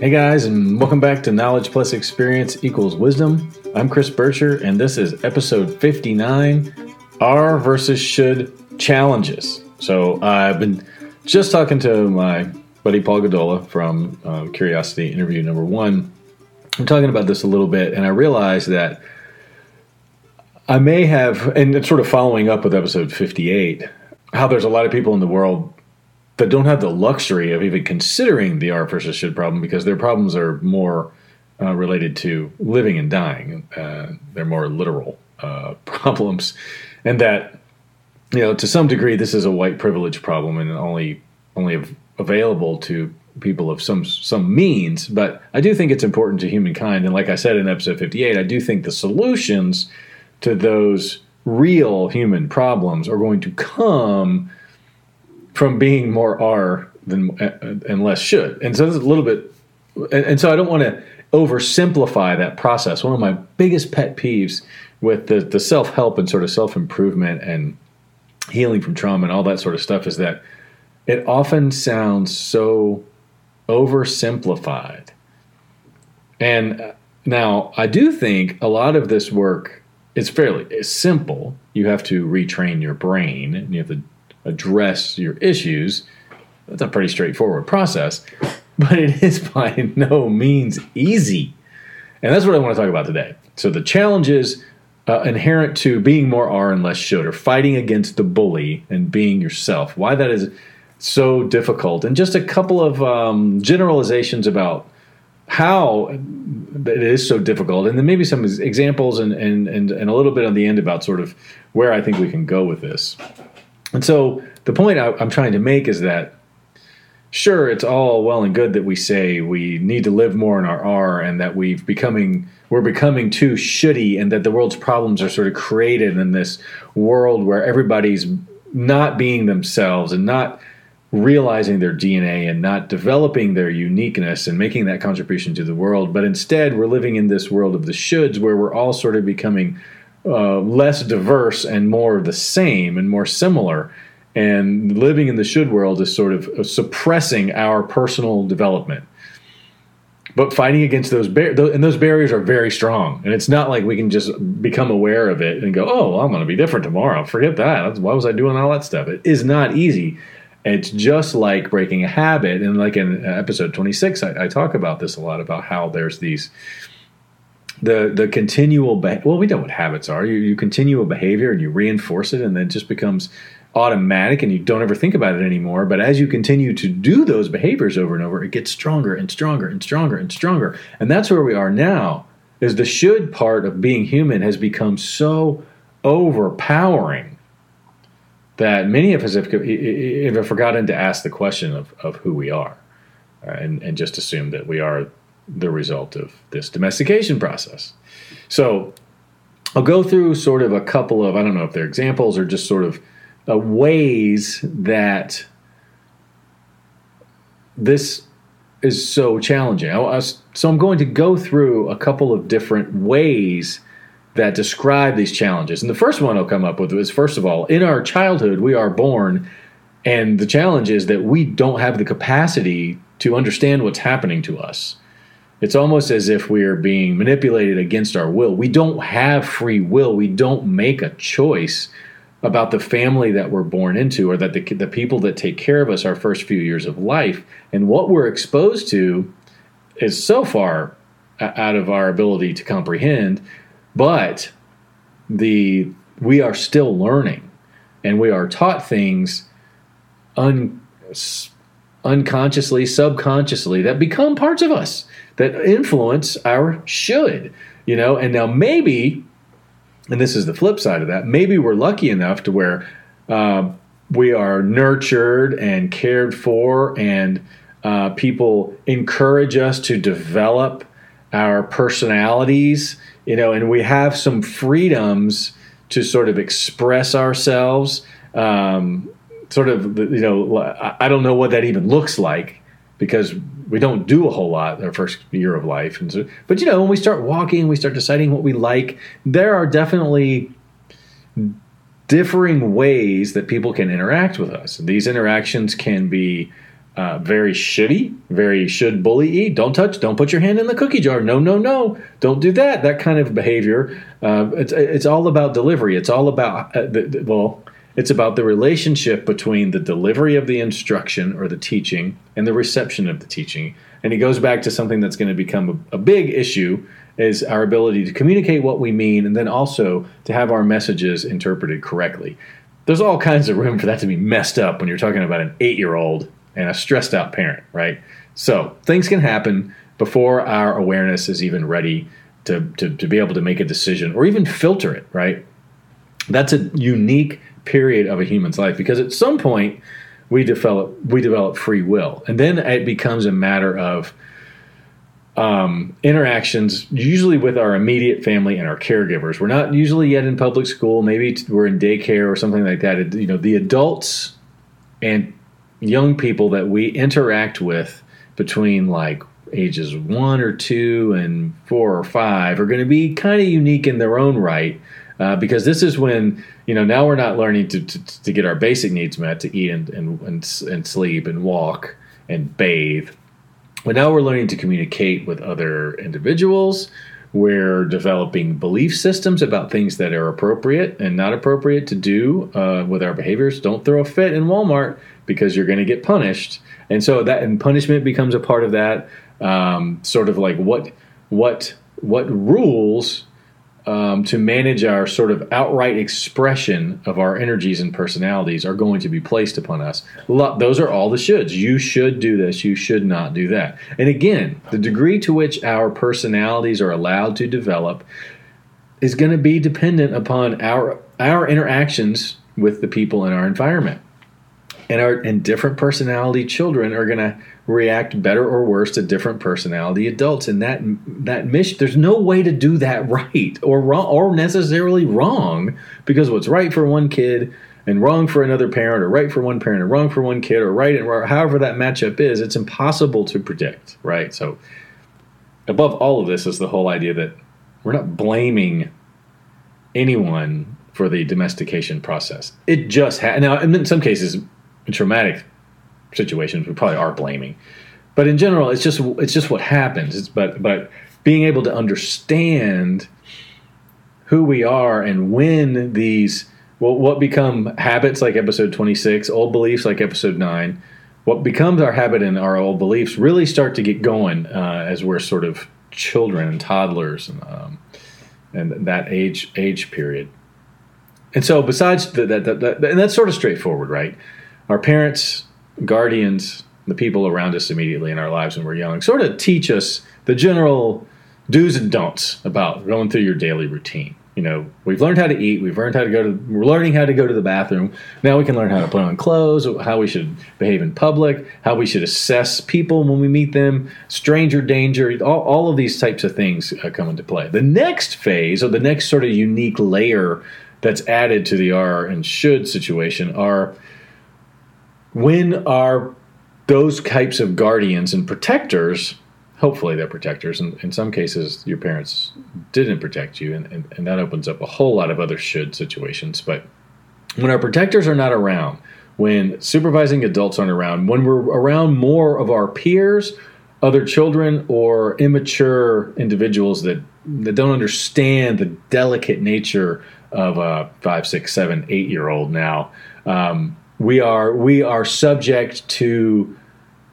Hey guys, and welcome back to Knowledge Plus Experience Equals Wisdom. I'm Chris Bircher, and this is episode 59 Are versus Should Challenges. So I've been just talking to my buddy Paul Godola from uh, Curiosity interview number one. I'm talking about this a little bit, and I realized that I may have, and it's sort of following up with episode 58, how there's a lot of people in the world that don't have the luxury of even considering the are versus should problem because their problems are more uh, related to living and dying. Uh, they're more literal uh, problems, and that you know to some degree this is a white privilege problem and only only av- available to people of some some means. But I do think it's important to humankind, and like I said in episode fifty eight, I do think the solutions to those real human problems are going to come from being more are than and less should. And so it's a little bit, and, and so I don't want to oversimplify that process. One of my biggest pet peeves with the, the self help and sort of self improvement and healing from trauma and all that sort of stuff is that it often sounds so oversimplified. And uh, now I do think a lot of this work is fairly simple. You have to retrain your brain and you have to address your issues. That's a pretty straightforward process, but it is by no means easy. And that's what I want to talk about today. So, the challenges uh, inherent to being more are and less should, or fighting against the bully and being yourself, why that is so difficult, and just a couple of um, generalizations about how it is so difficult, and then maybe some examples and, and, and, and a little bit on the end about sort of where I think we can go with this. And so the point I, I'm trying to make is that sure, it's all well and good that we say we need to live more in our R and that we've becoming we're becoming too shitty and that the world's problems are sort of created in this world where everybody's not being themselves and not realizing their DNA and not developing their uniqueness and making that contribution to the world. But instead, we're living in this world of the shoulds where we're all sort of becoming uh, less diverse and more the same and more similar. And living in the should world is sort of suppressing our personal development. But fighting against those bar- and those barriers are very strong, and it's not like we can just become aware of it and go, "Oh, I'm going to be different tomorrow." Forget that. Why was I doing all that stuff? It is not easy. It's just like breaking a habit, and like in episode 26, I, I talk about this a lot about how there's these the the continual be- well we know what habits are you, you continue a behavior and you reinforce it and then it just becomes automatic and you don't ever think about it anymore. But as you continue to do those behaviors over and over it gets stronger and stronger and stronger and stronger. And that's where we are now is the should part of being human has become so overpowering that many of us have, have forgotten to ask the question of, of who we are uh, and, and just assume that we are the result of this domestication process. So I'll go through sort of a couple of, I don't know if they're examples or just sort of uh, ways that this is so challenging. I, I, so I'm going to go through a couple of different ways that describe these challenges. And the first one I'll come up with is first of all, in our childhood, we are born, and the challenge is that we don't have the capacity to understand what's happening to us. It's almost as if we are being manipulated against our will. We don't have free will. We don't make a choice about the family that we're born into or that the, the people that take care of us our first few years of life. And what we're exposed to is so far out of our ability to comprehend, but the we are still learning and we are taught things un, unconsciously, subconsciously that become parts of us that influence our should, you know. And now maybe, and this is the flip side of that, maybe we're lucky enough to where uh, we are nurtured and cared for, and uh, people encourage us to develop our personalities, you know, and we have some freedoms to sort of express ourselves. Um, sort of, you know, I don't know what that even looks like because we don't do a whole lot our first year of life. And so, but you know, when we start walking, we start deciding what we like. There are definitely differing ways that people can interact with us. These interactions can be uh, very shitty very should bully eat. Don't touch, don't put your hand in the cookie jar. No, no, no, don't do that. That kind of behavior. Uh, it's it's all about delivery. It's all about uh, the, the, well, it's about the relationship between the delivery of the instruction or the teaching and the reception of the teaching. And it goes back to something that's going to become a, a big issue is our ability to communicate what we mean and then also to have our messages interpreted correctly. There's all kinds of room for that to be messed up when you're talking about an eight year old and a stressed out parent, right? So things can happen before our awareness is even ready to, to, to be able to make a decision or even filter it, right? That's a unique period of a human's life because at some point we develop we develop free will. And then it becomes a matter of um, interactions usually with our immediate family and our caregivers. We're not usually yet in public school. Maybe we're in daycare or something like that. You know the adults and young people that we interact with between like ages one or two and four or five are going to be kind of unique in their own right uh, because this is when you know now we're not learning to, to, to get our basic needs met to eat and, and, and, and sleep and walk and bathe but now we're learning to communicate with other individuals we're developing belief systems about things that are appropriate and not appropriate to do uh, with our behaviors. Don't throw a fit in Walmart because you're going to get punished. And so that and punishment becomes a part of that. Um, sort of like what what what rules um, to manage our sort of outright expression of our energies and personalities are going to be placed upon us. Those are all the shoulds. You should do this. You should not do that. And again, the degree to which our personalities are allowed to develop is going to be dependent upon our our interactions with the people in our environment and our and different personality children are going to react better or worse to different personality adults. And that that mission there's no way to do that right or wrong or necessarily wrong because what's right for one kid and wrong for another parent or right for one parent and wrong for one kid or right and wrong, however that matchup is it's impossible to predict right? So above all of this is the whole idea that we're not blaming anyone for the domestication process. It just ha- now in some cases in traumatic situations, we probably are blaming. But in general, it's just it's just what happens. It's, but but being able to understand who we are and when these well, what become habits like episode 26, old beliefs like episode 9, what becomes our habit and our old beliefs really start to get going uh, as we're sort of children and toddlers and, um, and that age age period. And so, besides that, that, that, and that's sort of straightforward, right? Our parents, guardians, the people around us immediately in our lives when we're young sort of teach us the general do's and don'ts about going through your daily routine. You know, we've learned how to eat, we've learned how to go to, we're learning how to go to the bathroom. Now we can learn how to put on clothes, how we should behave in public, how we should assess people when we meet them, stranger danger, all, all of these types of things uh, come into play. The next phase, or the next sort of unique layer that's added to the are and should situation, are when are those types of guardians and protectors hopefully they're protectors and in some cases your parents didn't protect you and, and, and, that opens up a whole lot of other should situations but when our protectors are not around when supervising adults aren't around when we're around more of our peers other children or immature individuals that that don't understand the delicate nature of a five six seven eight year old now um, we are we are subject to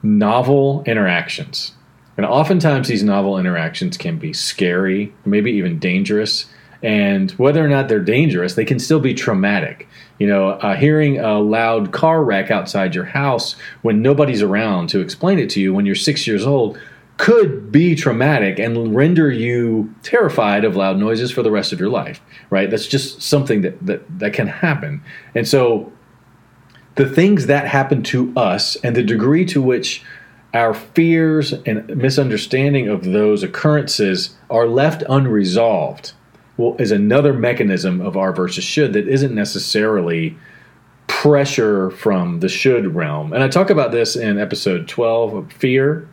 novel interactions. And oftentimes these novel interactions can be scary maybe even dangerous. And whether or not they're dangerous they can still be traumatic. You know uh, hearing a loud car wreck outside your house when nobody's around to explain it to you when you're six years old could be traumatic and render you terrified of loud noises for the rest of your life right? That's just something that that, that can happen. And so the things that happen to us and the degree to which our fears and misunderstanding of those occurrences are left unresolved well, is another mechanism of our versus should that isn't necessarily pressure from the should realm. And I talk about this in episode 12 of fear.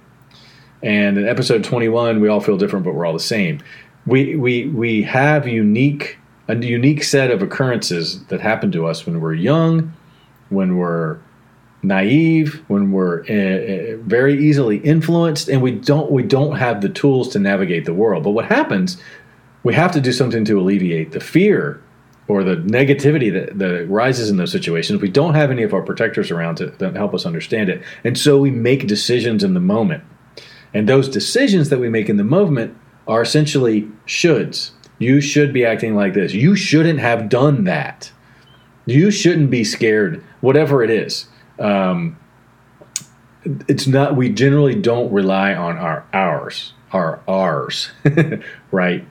And in episode 21, we all feel different, but we're all the same. We, we, we have unique a unique set of occurrences that happen to us when we're young when we're naive, when we're uh, very easily influenced, and we don't we don't have the tools to navigate the world. But what happens? We have to do something to alleviate the fear or the negativity that, that rises in those situations. We don't have any of our protectors around to, to help us understand it, and so we make decisions in the moment. And those decisions that we make in the moment are essentially shoulds. You should be acting like this. You shouldn't have done that. You shouldn't be scared, whatever it is. Um, it's not. We generally don't rely on our ours, our ours, right?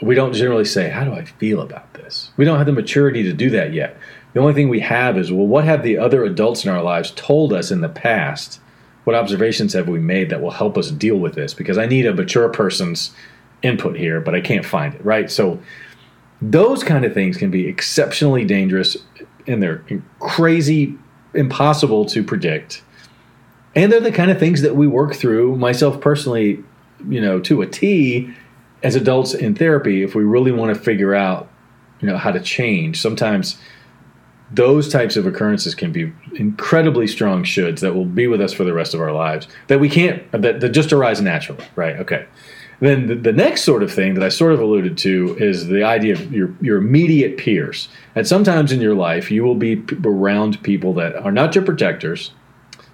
We don't generally say, "How do I feel about this?" We don't have the maturity to do that yet. The only thing we have is, well, what have the other adults in our lives told us in the past? What observations have we made that will help us deal with this? Because I need a mature person's input here, but I can't find it, right? So those kind of things can be exceptionally dangerous and they're crazy, impossible to predict. And they're the kind of things that we work through, myself personally, you know, to a T as adults in therapy if we really want to figure out, you know, how to change. Sometimes those types of occurrences can be incredibly strong shoulds that will be with us for the rest of our lives that we can't that, that just arise naturally right okay then the, the, next sort of thing that I sort of alluded to is the idea of your, your immediate peers. And sometimes in your life, you will be around people that are not your protectors,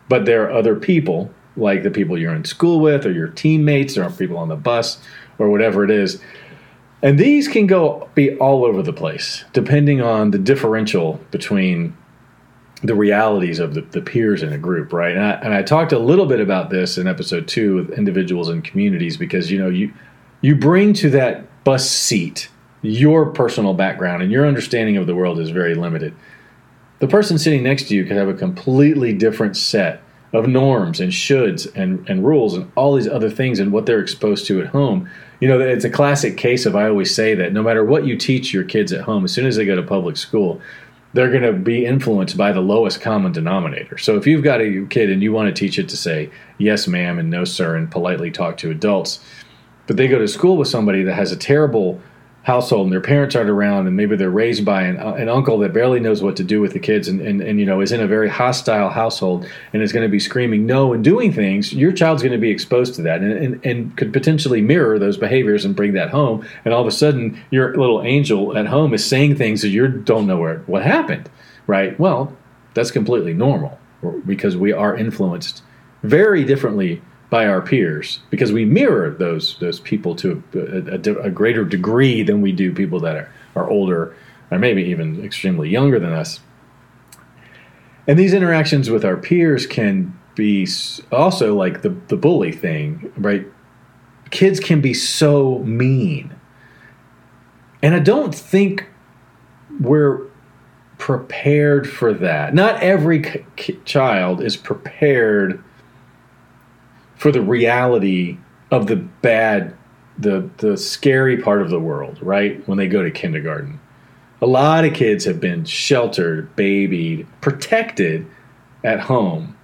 but there are other people, like the people you're in school with, or your teammates, or people on the bus, or whatever it is. And these can go be all over the place, depending on the differential between the realities of the, the peers in a group, right? And I, and I talked a little bit about this in episode two with individuals and communities because you know you you bring to that bus seat your personal background and your understanding of the world is very limited. The person sitting next to you could have a completely different set of norms and shoulds and, and rules and all these other things and what they're exposed to at home. You know, it's a classic case of I always say that no matter what you teach your kids at home, as soon as they go to public school, they're going to be influenced by the lowest common denominator. So if you've got a kid and you want to teach it to say yes, ma'am, and no, sir, and politely talk to adults, but they go to school with somebody that has a terrible household and their parents aren't around and maybe they're raised by an, uh, an uncle that barely knows what to do with the kids and, and, and you know is in a very hostile household and is going to be screaming no and doing things your child's going to be exposed to that and, and, and could potentially mirror those behaviors and bring that home. And all of a sudden your little angel at home is saying things that you don't know where what happened right? Well that's completely normal because we are influenced very differently by our peers because we mirror those those people to a, a, a, greater degree than we do people that are, are older or maybe even extremely younger than us. And these interactions with our peers can be also like the, the bully thing, right? Kids can be so mean. And I don't think we're prepared for that. Not every child is prepared for the reality of the bad, the the scary part of the world, right? When they go to kindergarten. A lot of kids have been sheltered, babied, protected at home.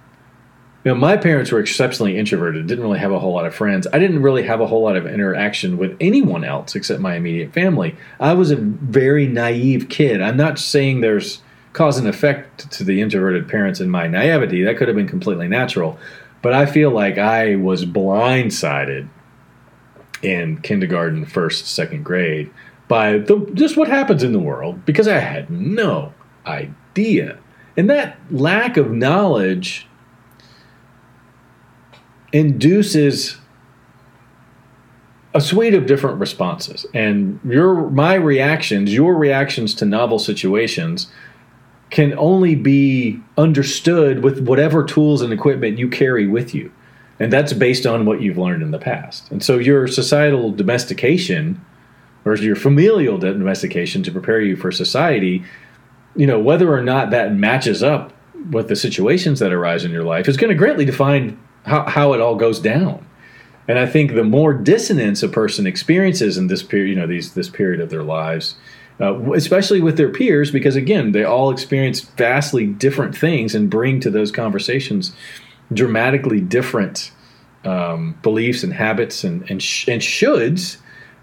You know, my parents were exceptionally introverted, didn't really have a whole lot of friends. I didn't really have a whole lot of interaction with anyone else except my immediate family. I was a very naive kid. I'm not saying there's cause and effect to the introverted parents in my naivety. That could have been completely natural. But I feel like I was blindsided in kindergarten, first, second grade by the, just what happens in the world because I had no idea. And that lack of knowledge induces a suite of different responses. And your my reactions, your reactions to novel situations can only be understood with whatever tools and equipment you carry with you. And that's based on what you've learned in the past. And so your societal domestication or your familial domestication to prepare you for society, you know, whether or not that matches up with the situations that arise in your life is going to greatly define how, how it all goes down. And I think the more dissonance a person experiences in this period, you know, these this period of their lives, uh, especially with their peers, because again, they all experience vastly different things and bring to those conversations dramatically different um, beliefs and habits and and, sh- and shoulds.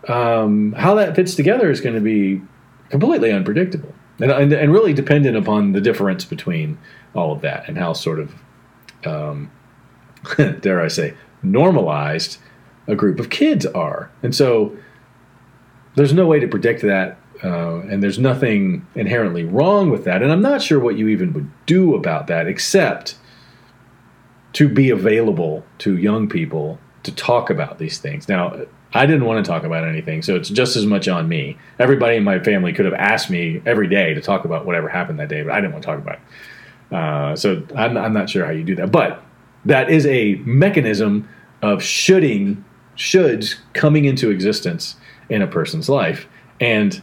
Um, how that fits together is going to be completely unpredictable and, and, and really dependent upon the difference between all of that and how sort of, um, dare I say, normalized a group of kids are. And so there's no way to predict that. Uh, and there's nothing inherently wrong with that. And I'm not sure what you even would do about that except to be available to young people to talk about these things. Now, I didn't want to talk about anything, so it's just as much on me. Everybody in my family could have asked me every day to talk about whatever happened that day, but I didn't want to talk about it. Uh, so I'm, I'm not sure how you do that. But that is a mechanism of shoulding, shoulds coming into existence in a person's life. And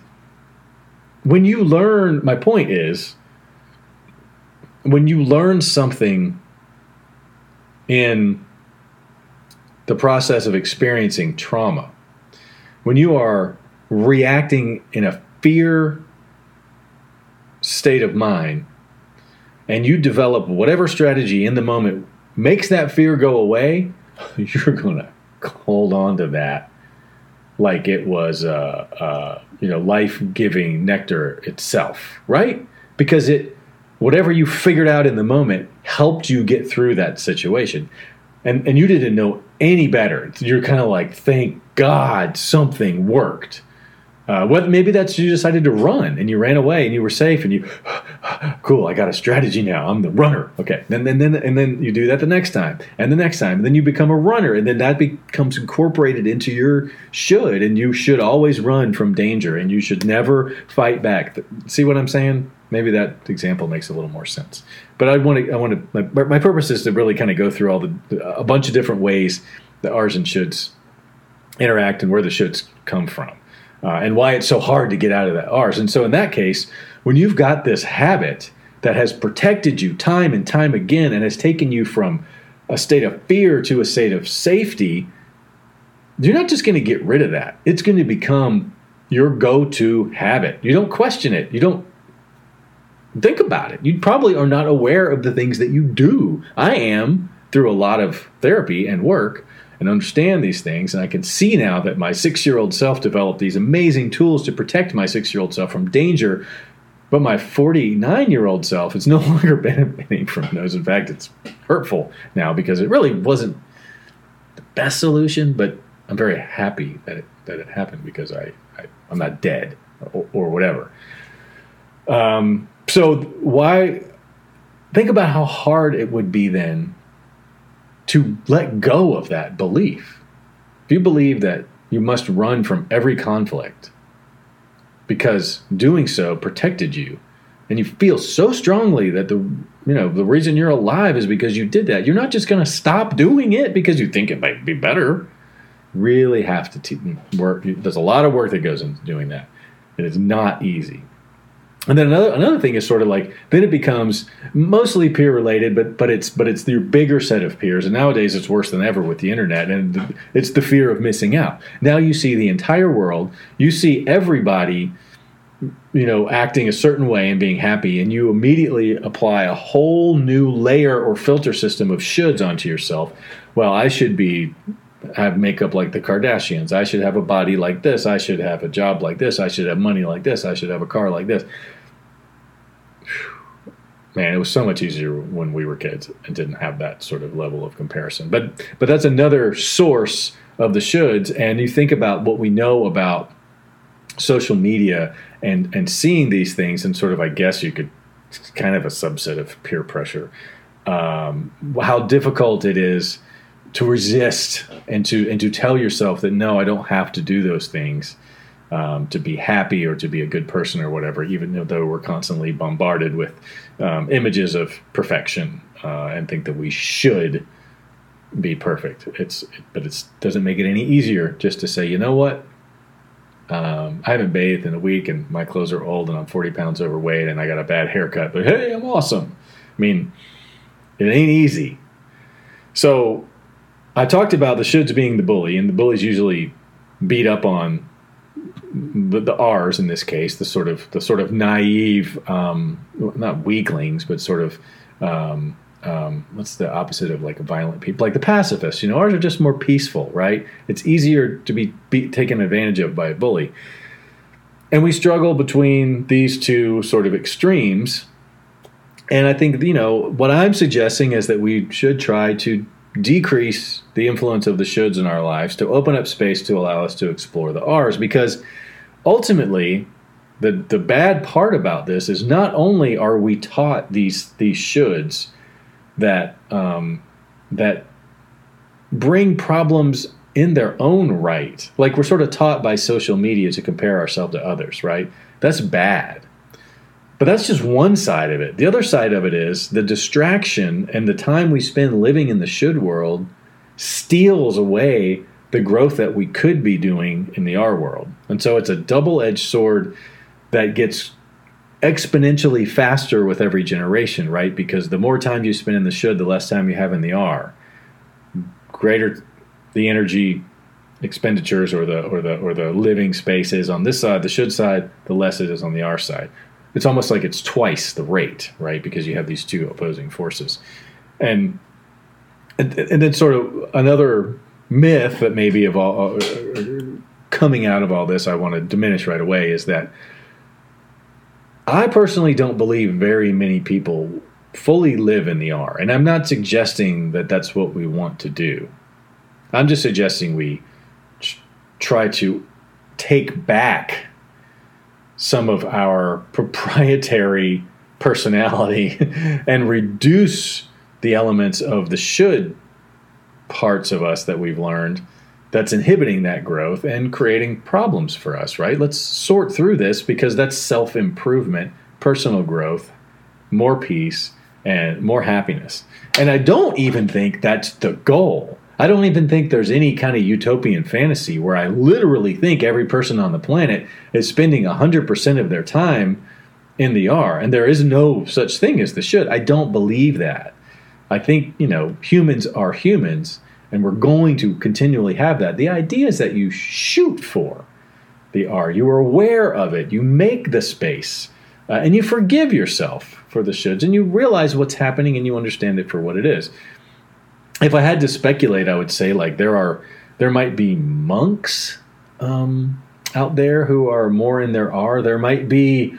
when you learn, my point is, when you learn something in the process of experiencing trauma, when you are reacting in a fear state of mind and you develop whatever strategy in the moment makes that fear go away, you're going to hold on to that like it was uh, uh, you know life-giving nectar itself right? Because it whatever you figured out in the moment helped you get through that situation. And and you didn't know any better. You're kind of like thank god something worked. Uh, what maybe that's you decided to run and you ran away and you were safe and you cool i got a strategy now. I'm the runner. Okay. And then, then and then you do that the next time and the next time and then you become a runner and then that becomes incorporated into your should and you should always run from danger and you should never fight back. See what i'm saying? Maybe that example makes a little more sense. But i want to i want to my, my purpose is to really kind of go through all the a bunch of different ways that ours and shoulds interact and where the shoulds come from uh, and why it's so hard to get out of that ours. And so, in that case, when you've got this habit that has protected you time and time again and has taken you from a state of fear to a state of safety, you're not just going to get rid of that. It's going to become your go to habit. You don't question it. You don't think about it. You probably are not aware of the things that you do. I am through a lot of therapy and work and understand these things. And I can see now that my six year old self developed these amazing tools to protect my six year old self from danger. But my 49 year old self is no longer benefiting from those. In fact, it's hurtful now because it really wasn't the best solution, but I'm very happy that it, that it happened because I, I, am not dead or, or whatever. Um, so, why think about how hard it would be then to let go of that belief. If you believe that you must run from every conflict because doing so protected you, and you feel so strongly that the you know the reason you're alive is because you did that, you're not just going to stop doing it because you think it might be better. Really have to te- work. There's a lot of work that goes into doing that. And It is not easy. And then another another thing is sort of like then it becomes mostly peer related, but but it's but it's your bigger set of peers. And nowadays it's worse than ever with the internet, and it's the fear of missing out. Now you see the entire world, you see everybody, you know, acting a certain way and being happy, and you immediately apply a whole new layer or filter system of shoulds onto yourself. Well, I should be have makeup like the Kardashians. I should have a body like this. I should have a job like this. I should have money like this. I should have a car like this man, it was so much easier when we were kids and didn't have that sort of level of comparison. But but that's another source of the shoulds. And you think about what we know about social media and and seeing these things, and sort of, I guess you could kind of a subset of peer pressure. Um, how difficult it is to resist and to and to tell yourself that no, I don't have to do those things um, to be happy or to be a good person or whatever, even though we're constantly bombarded with um, images of perfection uh, and think that we should be perfect. It's but it doesn't make it any easier just to say, you know what, um, I haven't bathed in a week and my clothes are old and I'm 40 pounds overweight and I got a bad haircut, but hey, I'm awesome. I mean, it ain't easy. So I talked about the shoulds being the bully, and the bullies usually beat up on the, the R's in this case, the sort of the sort of naive, um, not weaklings, but sort of um, um, what's the opposite of like violent people, like the pacifists. You know, ours are just more peaceful, right? It's easier to be, be taken advantage of by a bully, and we struggle between these two sort of extremes. And I think, you know, what I'm suggesting is that we should try to decrease the influence of the shoulds in our lives to open up space to allow us to explore the R's because ultimately the the bad part about this is not only are we taught these these shoulds that um, that bring problems in their own right. Like we're sort of taught by social media to compare ourselves to others, right? That's bad. But that's just one side of it. The other side of it is the distraction and the time we spend living in the should world steals away the growth that we could be doing in the R world. And so it's a double edged sword that gets exponentially faster with every generation, right? Because the more time you spend in the should, the less time you have in the R. Greater the energy expenditures or the or the or the living space is on this side, the should side, the less it is on the R side. It's almost like it's twice the rate, right? Because you have these two opposing forces, and and, and then sort of another myth that maybe of all uh, coming out of all this, I want to diminish right away is that I personally don't believe very many people fully live in the R, and I'm not suggesting that that's what we want to do. I'm just suggesting we try to take back some of our proprietary personality and reduce the elements of the should parts of us that we've learned that's inhibiting that growth and creating problems for us, right? Let's sort through this because that's self improvement, personal growth, more peace, and more happiness. And I don't even think that's the goal. I don't even think there's any kind of utopian fantasy where I literally think every person on the planet is spending 100% of their time in the R, and there is no such thing as the should. I don't believe that. I think, you know, humans are humans, and we're going to continually have that. The idea is that you shoot for the R, you are aware of it, you make the space, uh, and you forgive yourself for the shoulds, and you realize what's happening and you understand it for what it is if I had to speculate, I would say like there are there might be monks um, out there who are more in their R. There might be,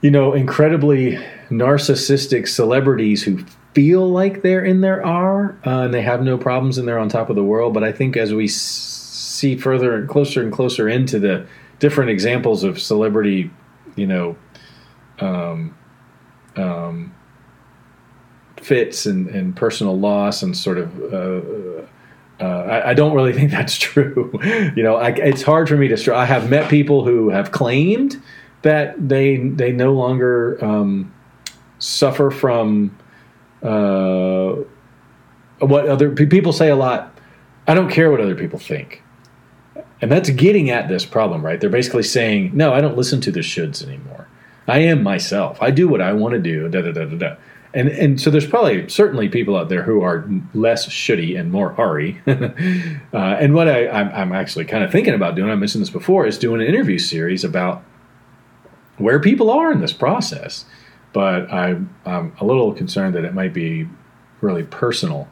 you know, incredibly narcissistic celebrities who feel like they're in their R uh, and they have no problems and they're on top of the world. But I think as we see further and closer and closer into the different examples of celebrity, you know, um, um, fits and, and personal loss and sort of uh, uh, I, I, don't really think that's true. you know, I, it's hard for me to. I have met people who have claimed that they they no longer um, suffer from uh, what other people say a lot. I don't care what other people think, and that's getting at this problem, right? They're basically saying, "No, I don't listen to the shoulds anymore. I am myself. I do what I want to do." Da da da da da and and so there's probably certainly people out there who are less shitty and more Ari. uh, and what I, I'm, I'm actually kind of thinking about doing, I mentioned this before, is doing an interview series about where people are in this process. But I, I'm a little concerned that it might be really personal,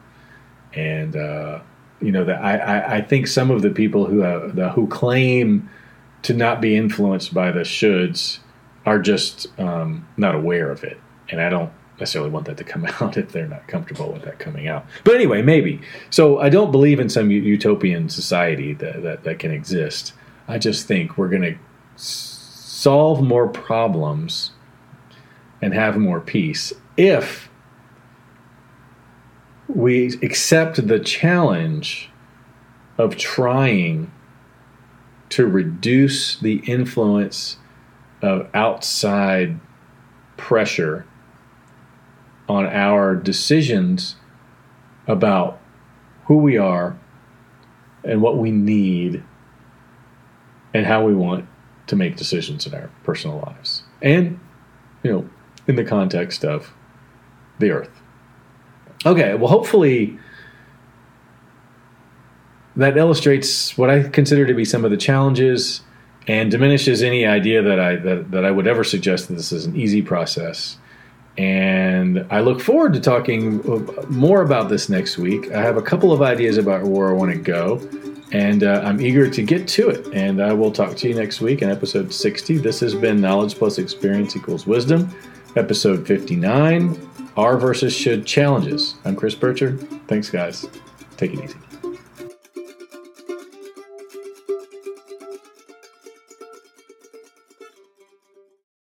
and uh, you know that I, I, I, think some of the people who have, the, who claim to not be influenced by the shoulds are just um, not aware of it, and I don't necessarily want that to come out if they're not comfortable with that coming out. But anyway, maybe. So I don't believe in some utopian society that, that, that can exist. I just think we're going to solve more problems and have more peace if we accept the challenge of trying to reduce the influence of outside pressure on our decisions about who we are and what we need and how we want to make decisions in our personal lives. And, you know, in the context of the earth. Okay, well, hopefully that illustrates what I consider to be some of the challenges and diminishes any idea that I that, that I would ever suggest that this is an easy process. And I look forward to talking more about this next week. I have a couple of ideas about where I want to go, and uh, I'm eager to get to it. And I will talk to you next week in episode 60. This has been Knowledge plus Experience equals Wisdom. Episode 59 Are versus Should Challenges. I'm Chris Bircher. Thanks, guys. Take it easy.